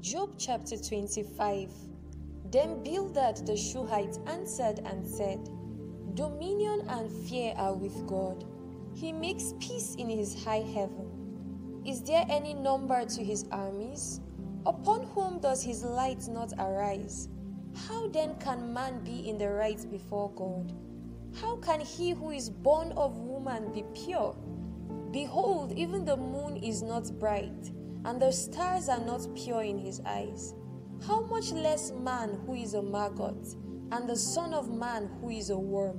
Job chapter 25 Then Bildad the Shuhite answered and said, Dominion and fear are with God. He makes peace in his high heaven. Is there any number to his armies? Upon whom does his light not arise? How then can man be in the right before God? How can he who is born of woman be pure? Behold, even the moon is not bright, and the stars are not pure in his eyes. How much less man who is a maggot, and the Son of Man who is a worm?